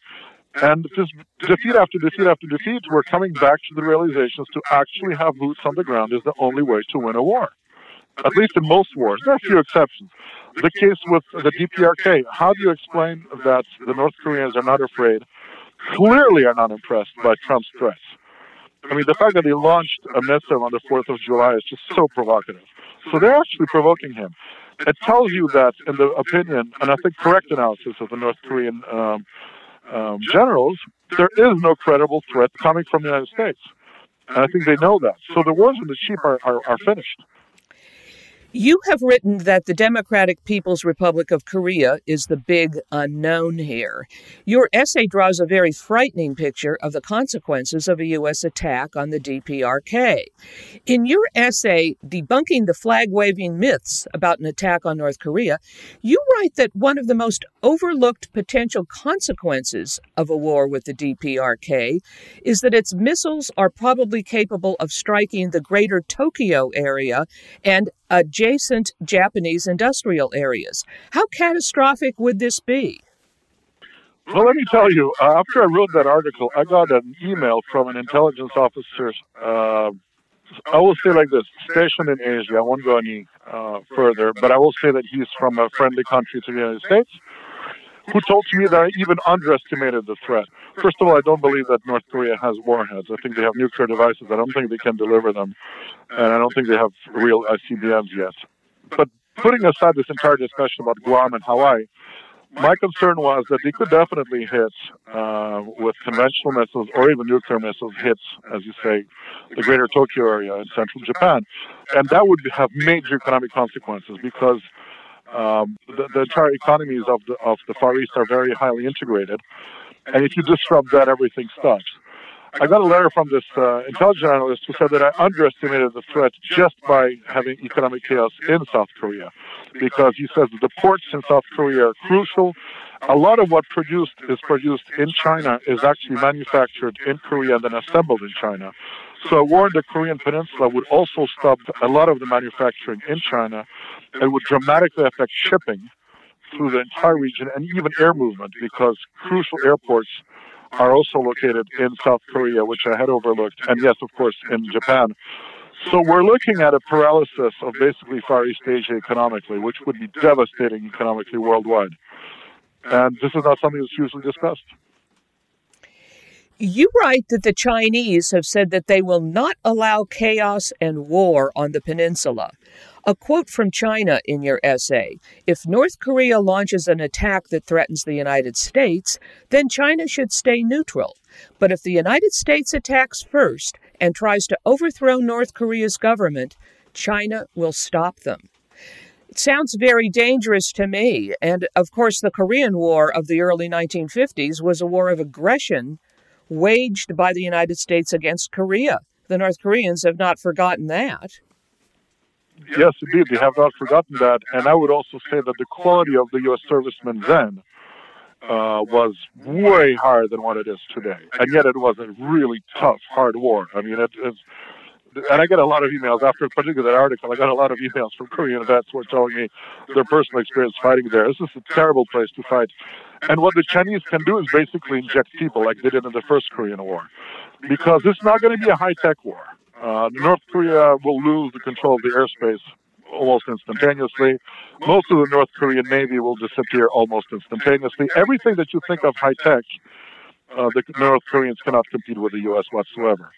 And just defeat after defeat after defeat, we're coming back to the realizations to actually have boots on the ground is the only way to win a war. At least in most wars. There are a few exceptions. The case with the DPRK, how do you explain that the North Koreans are not afraid, clearly are not impressed by Trump's threats? I mean, the fact that he launched a missile on the 4th of July is just so provocative. So they're actually provoking him. It tells you that, in the opinion, and I think correct analysis of the North Korean um, um, generals, there is no credible threat coming from the United States. And I think they know that. So the wars in the cheap are, are, are finished. You have written that the Democratic People's Republic of Korea is the big unknown here. Your essay draws a very frightening picture of the consequences of a U.S. attack on the DPRK. In your essay, Debunking the Flag Waving Myths About an Attack on North Korea, you write that one of the most overlooked potential consequences of a war with the DPRK is that its missiles are probably capable of striking the greater Tokyo area and adjacent Japanese industrial areas. How catastrophic would this be? Well, let me tell you, uh, after I wrote that article, I got an email from an intelligence officer. Uh, I will say like this stationed in Asia. I won't go any uh, further, but I will say that he's from a friendly country to the United States, who told me that I even underestimated the threat. First of all, I don't believe that North Korea has warheads. I think they have nuclear devices. I don't think they can deliver them, and I don't think they have real ICBMs yet. But putting aside this entire discussion about Guam and Hawaii, my concern was that they could definitely hit uh, with conventional missiles or even nuclear missiles hits, as you say, the greater Tokyo area in central Japan, and that would have major economic consequences because um, the, the, entire economies of the of the Far East are very highly integrated, and if you disrupt that, everything stops. I got a letter from this uh, intelligence analyst who said that I underestimated the threat just by having economic chaos in South Korea, because he says that the ports in South Korea are crucial. A lot of what produced is produced in China is actually manufactured in Korea and then assembled in China. So a war in the Korean Peninsula would also stop a lot of the manufacturing in China and would dramatically affect shipping through the entire region and even air movement because crucial airports are also located in South Korea, which I had overlooked, and yes, of course, in Japan. So we're looking at a paralysis of basically Far East Asia economically, which would be devastating economically worldwide. And this is not something that's usually discussed. You write that the Chinese have said that they will not allow chaos and war on the peninsula. A quote from China in your essay If North Korea launches an attack that threatens the United States, then China should stay neutral. But if the United States attacks first and tries to overthrow North Korea's government, China will stop them. It sounds very dangerous to me. And of course, the Korean War of the early 1950s was a war of aggression waged by the United States against Korea. The North Koreans have not forgotten that. Yes, indeed, they have not forgotten that. And I would also say that the quality of the U.S. servicemen then uh, was way higher than what it is today. And yet it was a really tough, hard war. I mean, it's, and I get a lot of emails after, particularly that article. I got a lot of emails from Korean vets who are telling me their personal experience fighting there. This is a terrible place to fight. And what the Chinese can do is basically inject people like they did in the first Korean War. Because it's not going to be a high tech war. Uh, North Korea will lose the control of the airspace almost instantaneously. Most of the North Korean Navy will disappear almost instantaneously. Everything that you think of high tech, uh, the North Koreans cannot compete with the U.S. whatsoever.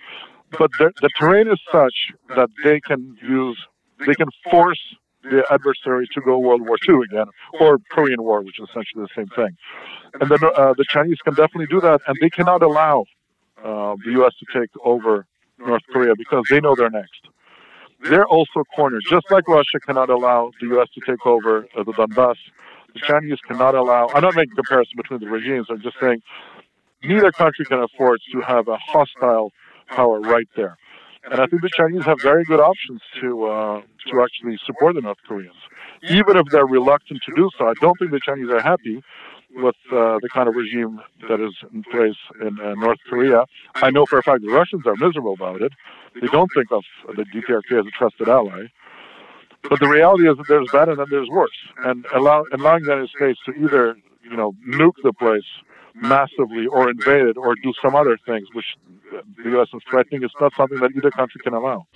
But the, the terrain is such that they can use, they can force the adversary to go World War II again, or Korean War, which is essentially the same thing. And then uh, the Chinese can definitely do that, and they cannot allow uh, the U.S. to take over North Korea because they know they're next. They're also cornered, just like Russia cannot allow the U.S. to take over uh, the Donbass. The Chinese cannot allow. I'm not making comparison between the regimes. I'm just saying neither country can afford to have a hostile power right there. And I think the Chinese have very good options to uh, to actually support the North Koreans, even if they're reluctant to do so. I don't think the Chinese are happy with uh, the kind of regime that is in place in uh, North Korea. I know for a fact the Russians are miserable about it. They don't think of the DPRK as a trusted ally. But the reality is that there's better and then there's worse. And allow, allowing the United States to either, you know, nuke the place massively or invade it or do some other things, which the U.S. is threatening, It's not something that either country can allow.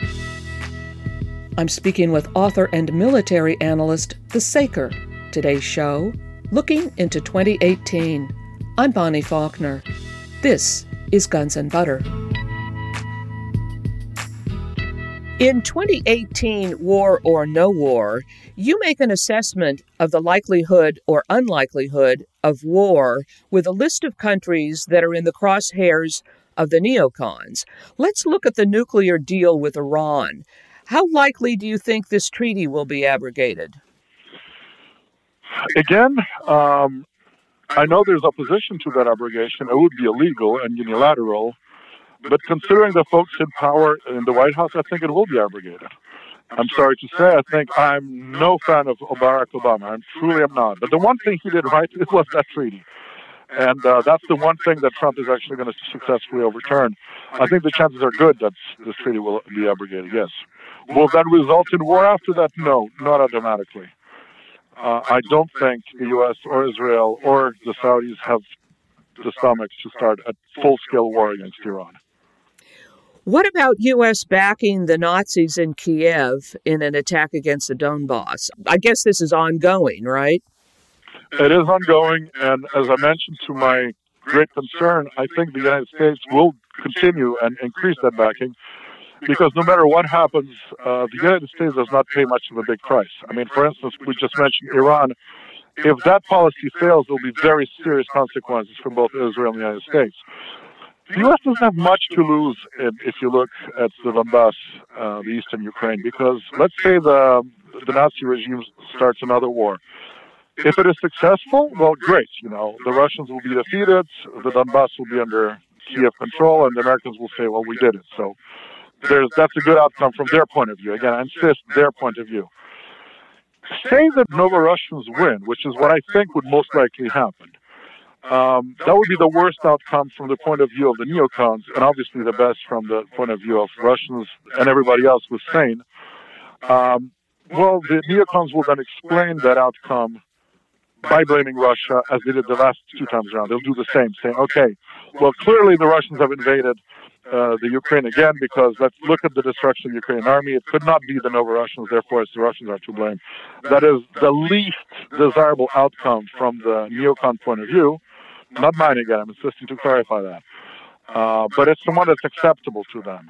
I'm speaking with author and military analyst, The Saker. Today's show Looking into 2018. I'm Bonnie Faulkner. This is Guns and Butter. In 2018, War or No War, you make an assessment of the likelihood or unlikelihood of war with a list of countries that are in the crosshairs of the neocons. Let's look at the nuclear deal with Iran. How likely do you think this treaty will be abrogated? Again, um, I know there's opposition to that abrogation. It would be illegal and unilateral. But considering the folks in power in the White House, I think it will be abrogated. I'm sorry to say, I think I'm no fan of Barack Obama. I truly am not. But the one thing he did right was that treaty. And uh, that's the one thing that Trump is actually going to successfully overturn. I think the chances are good that this treaty will be abrogated, yes. Will that result in war after that? No, not automatically uh, I don't think the U.S. or Israel or the Saudis have the stomach to start a full-scale war against Iran. What about U.S. backing the Nazis in Kiev in an attack against the Donbass? I guess this is ongoing, right? It is ongoing, and as I mentioned to my great concern, I think the United States will continue and increase that backing because no matter what happens, uh, the United States does not pay much of a big price. I mean, for instance, we just mentioned Iran. If that policy fails, there will be very serious consequences for both Israel and the United States. The U.S. doesn't have much to lose if you look at the Donbass, uh, the eastern Ukraine, because let's say the the Nazi regime starts another war. If it is successful, well, great. You know, the Russians will be defeated, the Donbass will be under Kiev control, and the Americans will say, "Well, we did it." So there's that's a good outcome from their point of view. Again, I insist their point of view. Say that Novorussians win, which is what I think would most likely happen. Um, that would be the worst outcome from the point of view of the neocons, and obviously the best from the point of view of Russians and everybody else who's sane. Um, well, the neocons will then explain that outcome by blaming Russia, as they did the last two times around. They'll do the same, saying, okay, well, clearly the Russians have invaded uh, the Ukraine again because let's look at the destruction of the Ukrainian army. It could not be the Novo-Russians, therefore it's the Russians are to blame. That is the least desirable outcome from the neocon point of view. Not mine again, I'm insisting to clarify that. Uh, but it's the one that's acceptable to them.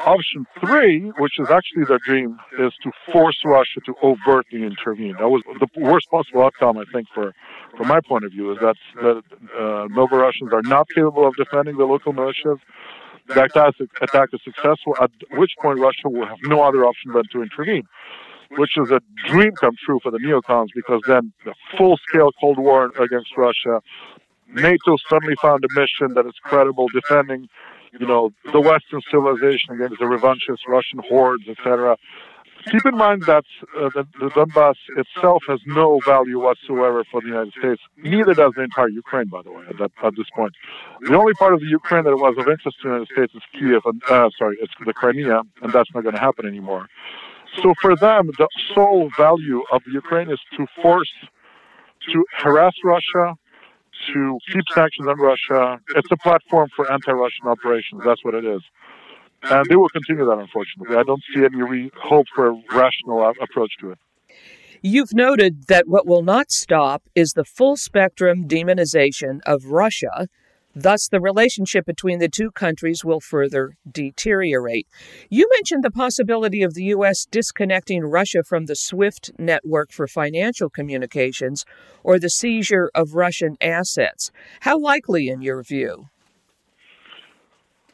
Option three, which is actually their dream, is to force Russia to overtly intervene. That was the worst possible outcome, I think, for from my point of view, is that that uh, Novo-Russians are not capable of defending the local militias. The attack, attack is successful, at which point Russia will have no other option but to intervene, which is a dream come true for the neocons because then the full-scale Cold War against Russia, NATO suddenly found a mission that is credible, defending you know, the Western civilization against the revanchist Russian hordes, etc. Keep in mind that uh, the, the, Donbass itself has no value whatsoever for the United States. Neither does the entire Ukraine, by the way, at, that, at this point. The only part of the Ukraine that was of interest to the United States is Kiev, and uh, sorry, it's the Crimea, and that's not going to happen anymore. So for them, the sole value of Ukraine is to force, to harass Russia, to keep sanctions on Russia. It's a platform for anti-Russian operations. That's what it is. And they will continue that, unfortunately. I don't see any re- hope for a rational approach to it. You've noted that what will not stop is the full spectrum demonization of Russia Thus, the relationship between the two countries will further deteriorate. You mentioned the possibility of the U.S. disconnecting Russia from the SWIFT network for financial communications or the seizure of Russian assets. How likely, in your view?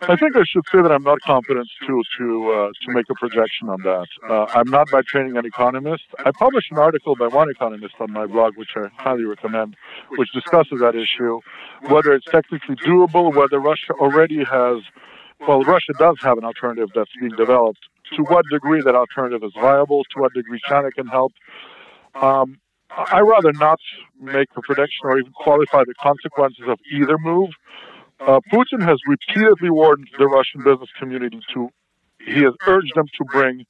I think I should say that I'm not competent to to uh, to make a projection on that. Uh, I'm not by training an economist. I published an article by one economist on my blog, which I highly recommend, which discusses that issue, whether it's technically doable, whether Russia already has, well, Russia does have an alternative that's being developed. To what degree that alternative is viable? To what degree China can help? Um, I rather not make a prediction or even qualify the consequences of either move. Uh, Putin has repeatedly warned the Russian business community to, he has urged them to bring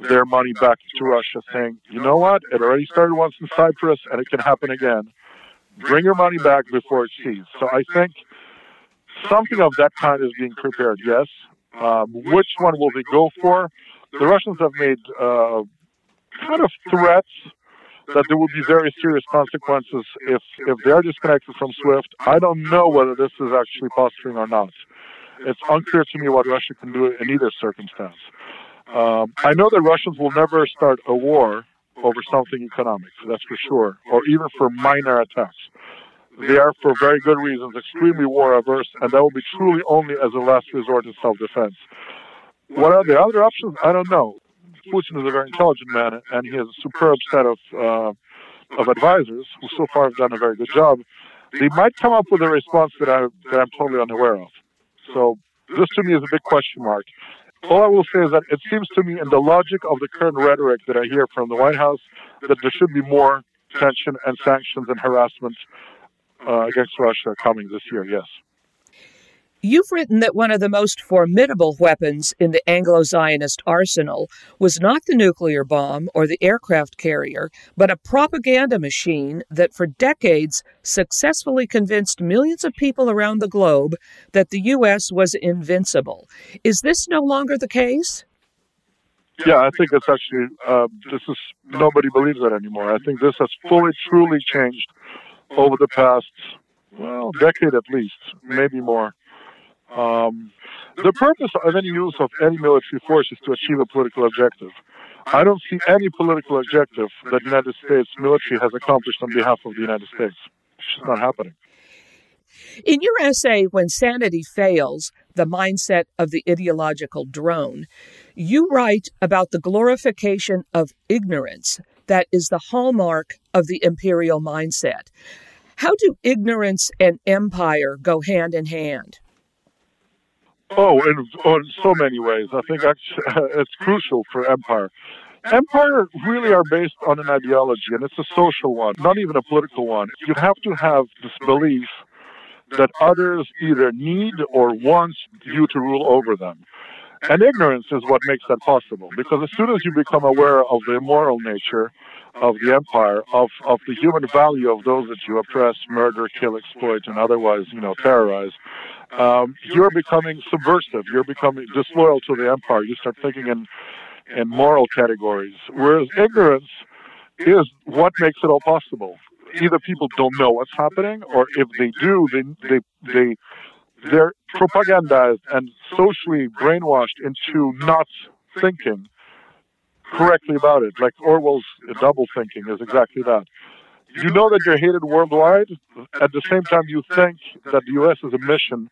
their money back to Russia, saying, you know what, it already started once in Cyprus and it can happen again. Bring your money back before it seized. So I think something of that kind is being prepared, yes. Um, which one will they go for? The Russians have made uh, kind of threats that there will be very serious consequences if if they are disconnected from SWIFT. I don't know whether this is actually posturing or not. It's unclear to me what Russia can do in either circumstance. Um, I know that Russians will never start a war over something economic, that's for sure, or even for minor attacks. They are, for very good reasons, extremely war averse, and that will be truly only as a last resort in self defense. What are the other options? I don't know. Putin is a very intelligent man, and he has a superb set of uh, of advisors who so far have done a very good job. They might come up with a response that I that I'm totally unaware of. So this to me is a big question mark. All I will say is that it seems to me, in the logic of the current rhetoric that I hear from the White House, that there should be more tension and sanctions and harassment uh, against Russia coming this year. Yes. You've written that one of the most formidable weapons in the Anglo Zionist arsenal was not the nuclear bomb or the aircraft carrier, but a propaganda machine that for decades successfully convinced millions of people around the globe that the U.S. was invincible. Is this no longer the case? Yeah, I think it's actually uh, this is nobody believes that anymore. I think this has fully, truly changed over the past well decade at least, maybe more. Um, the purpose of any use of any military force is to achieve a political objective. I don't see any political objective that the United States military has accomplished on behalf of the United States. It's just not happening. In your essay, When Sanity Fails The Mindset of the Ideological Drone, you write about the glorification of ignorance that is the hallmark of the imperial mindset. How do ignorance and empire go hand in hand? Oh, in, in so many ways. I think it's crucial for empire. Empire really are based on an ideology, and it's a social one, not even a political one. You have to have this belief that others either need or want you to rule over them. And ignorance is what makes that possible, because as soon as you become aware of the immoral nature of the empire, of, of the human value of those that you oppress, murder, kill, exploit, and otherwise, you know, terrorize, um, you're becoming subversive. You're becoming disloyal to the empire. You start thinking in in moral categories, whereas ignorance is what makes it all possible. Either people don't know what's happening, or if they do, they they they they're propagandized and socially brainwashed into not thinking correctly about it. Like Orwell's double thinking is exactly that. You know that you're hated worldwide. At the same time, you think that the U.S. is a mission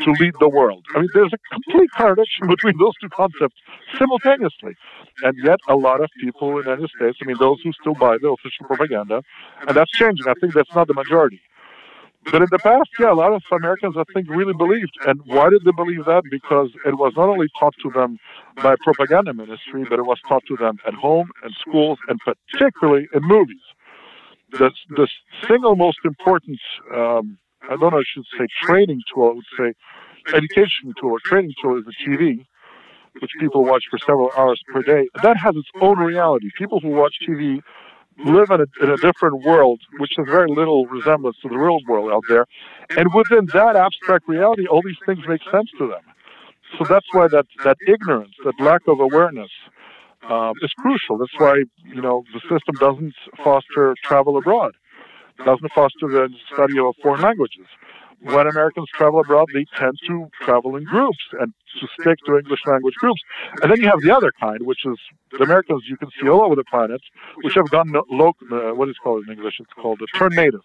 to lead the world. I mean, there's a complete contradiction between those two concepts simultaneously. And yet, a lot of people in the United States, I mean, those who still buy the official propaganda, and that's changing. I think that's not the majority. But in the past, yeah, a lot of Americans, I think, really believed. And why did they believe that? Because it was not only taught to them by propaganda ministry, but it was taught to them at home and schools, and particularly in movies. The, the single most important um, I don't know, I should say training tool, I would say education tool or training tool is the TV, which people watch for several hours per day. That has its own reality. People who watch TV live in a, in a different world, which has very little resemblance to the real world out there. And within that abstract reality, all these things make sense to them. So that's why that, that ignorance, that lack of awareness, um, is crucial. That's why, you know, the system doesn't foster travel abroad doesn't foster the study of foreign languages. When Americans travel abroad, they tend to travel in groups and to stick to English language groups. And then you have the other kind, which is the Americans you can see all over the planet, which have gone local, uh, what is called in English? It's called the turn native.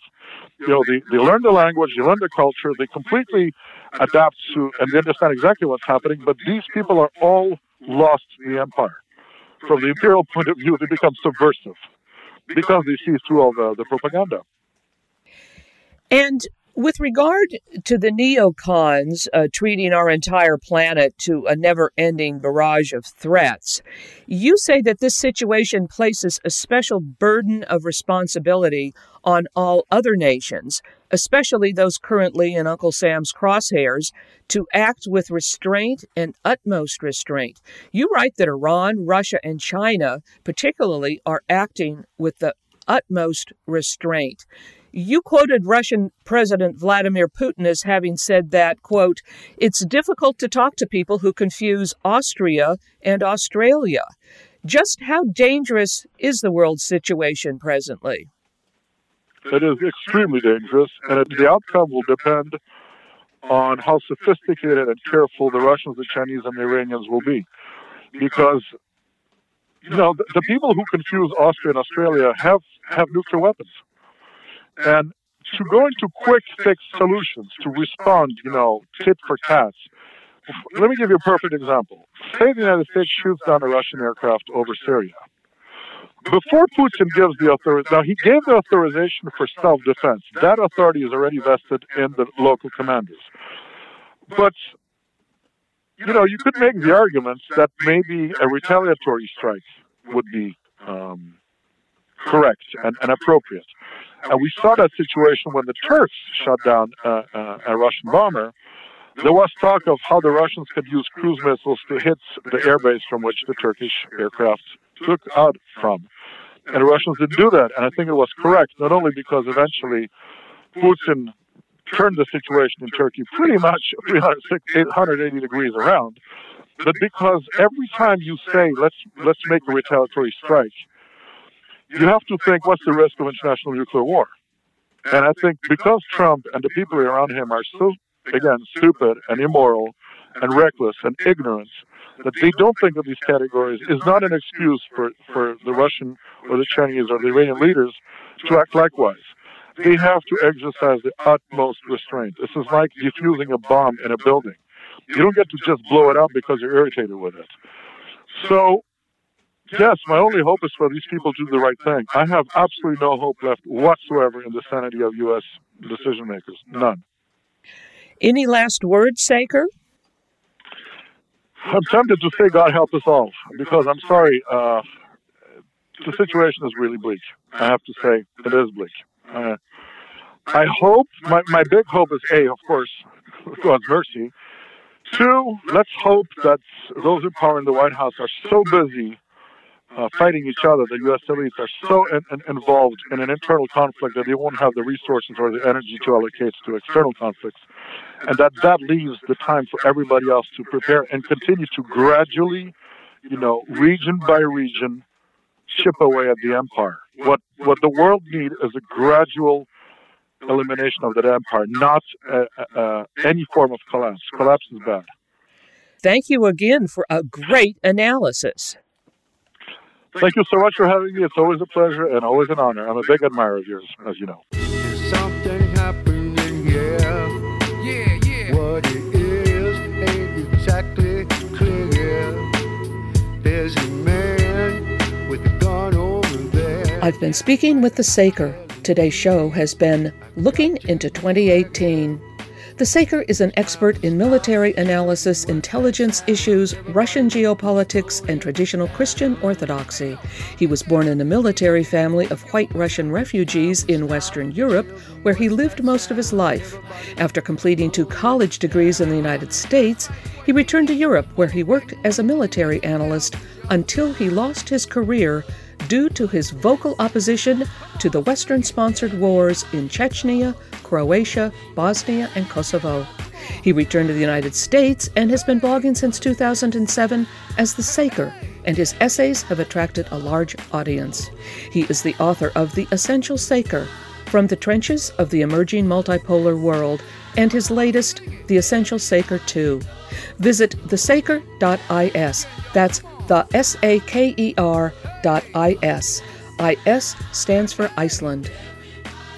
You know, they, they learn the language, they learn the culture, they completely adapt to, and they understand exactly what's happening, but these people are all lost in the empire. From the imperial point of view, they become subversive because they see through all the, the propaganda. And with regard to the neocons uh, treating our entire planet to a never ending barrage of threats, you say that this situation places a special burden of responsibility on all other nations, especially those currently in Uncle Sam's crosshairs, to act with restraint and utmost restraint. You write that Iran, Russia, and China, particularly, are acting with the utmost restraint. You quoted Russian President Vladimir Putin as having said that, quote, it's difficult to talk to people who confuse Austria and Australia. Just how dangerous is the world situation presently? It is extremely dangerous, and the outcome will depend on how sophisticated and careful the Russians, the Chinese, and the Iranians will be. Because, you know, the, the people who confuse Austria and Australia have, have nuclear weapons. And to go into quick fix solutions to respond, you know, tit for tat. Let me give you a perfect example. Say the United States shoots down a Russian aircraft over Syria. Before Putin gives the authorization, now he gave the authorization for self-defense. That authority is already vested in the local commanders. But you know, you could make the argument that maybe a retaliatory strike would be um, correct and, and appropriate. And we saw that situation when the Turks shot down a Russian bomber. There was talk of how the Russians could use cruise missiles to hit the airbase from which the Turkish aircraft took out from. And the Russians didn't do that. And I think it was correct, not only because eventually Putin turned the situation in Turkey pretty much 380 degrees around, but because every time you say let's let's make a retaliatory strike, you have to think what's the risk of international nuclear war. And I think because Trump and the people around him are so again stupid and immoral and reckless and ignorance, that they don't think of these categories is not an excuse for, for the Russian or the Chinese or the Iranian leaders to act likewise. They have to exercise the utmost restraint. This is like defusing a bomb in a building. You don't get to just blow it up because you're irritated with it. So, yes, my only hope is for these people to do the right thing. I have absolutely no hope left whatsoever in the sanity of U.S. decision makers. None. Any last words, Saker? I'm tempted to say God help us all because I'm sorry, uh, the situation is really bleak. I have to say it is bleak. Uh, I hope my, my big hope is a, of course, God's mercy. Two, let's hope that those in power in the White House are so busy uh, fighting each other, the U.S. elites are so in, in, involved in an internal conflict that they won't have the resources or the energy to allocate to external conflicts, and that that leaves the time for everybody else to prepare and continue to gradually, you know, region by region, chip away at the empire. What what the world needs is a gradual elimination of that empire, not uh, uh, any form of collapse. Collapse is bad. Thank you again for a great analysis. Thank you so much for having me. It's always a pleasure and always an honor. I'm a big admirer of yours, as you know. I've been speaking with the Saker. Today's show has been Looking into 2018. The Saker is an expert in military analysis, intelligence issues, Russian geopolitics, and traditional Christian orthodoxy. He was born in a military family of white Russian refugees in Western Europe, where he lived most of his life. After completing two college degrees in the United States, he returned to Europe, where he worked as a military analyst until he lost his career due to his vocal opposition to the Western sponsored wars in Chechnya, Croatia, Bosnia, and Kosovo. He returned to the United States and has been blogging since 2007 as The Saker, and his essays have attracted a large audience. He is the author of The Essential Saker From the Trenches of the Emerging Multipolar World and his latest, The Essential Saker 2. Visit thesaker.is. That's the S A K E R dot I S. IS stands for Iceland.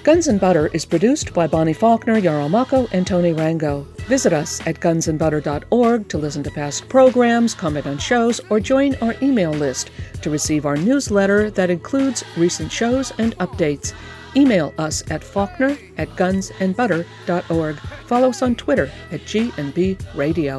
Guns and Butter is produced by Bonnie Faulkner, Yarrow Mahko, and Tony Rango. Visit us at gunsandbutter.org to listen to past programs, comment on shows, or join our email list to receive our newsletter that includes recent shows and updates. Email us at faulkner at gunsandbutter.org. Follow us on Twitter at G&B Radio.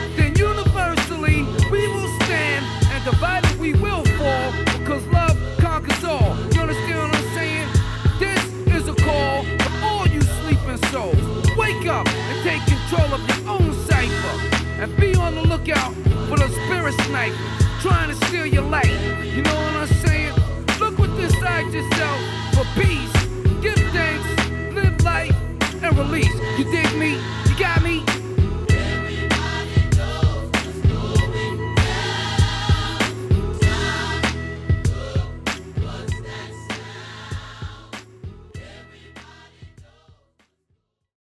of your own cipher and be on the lookout for the spirit snipers trying to steal your life. You know what I'm saying? Look within yourself for peace. Give thanks, live life, and release. You dig me? You got me?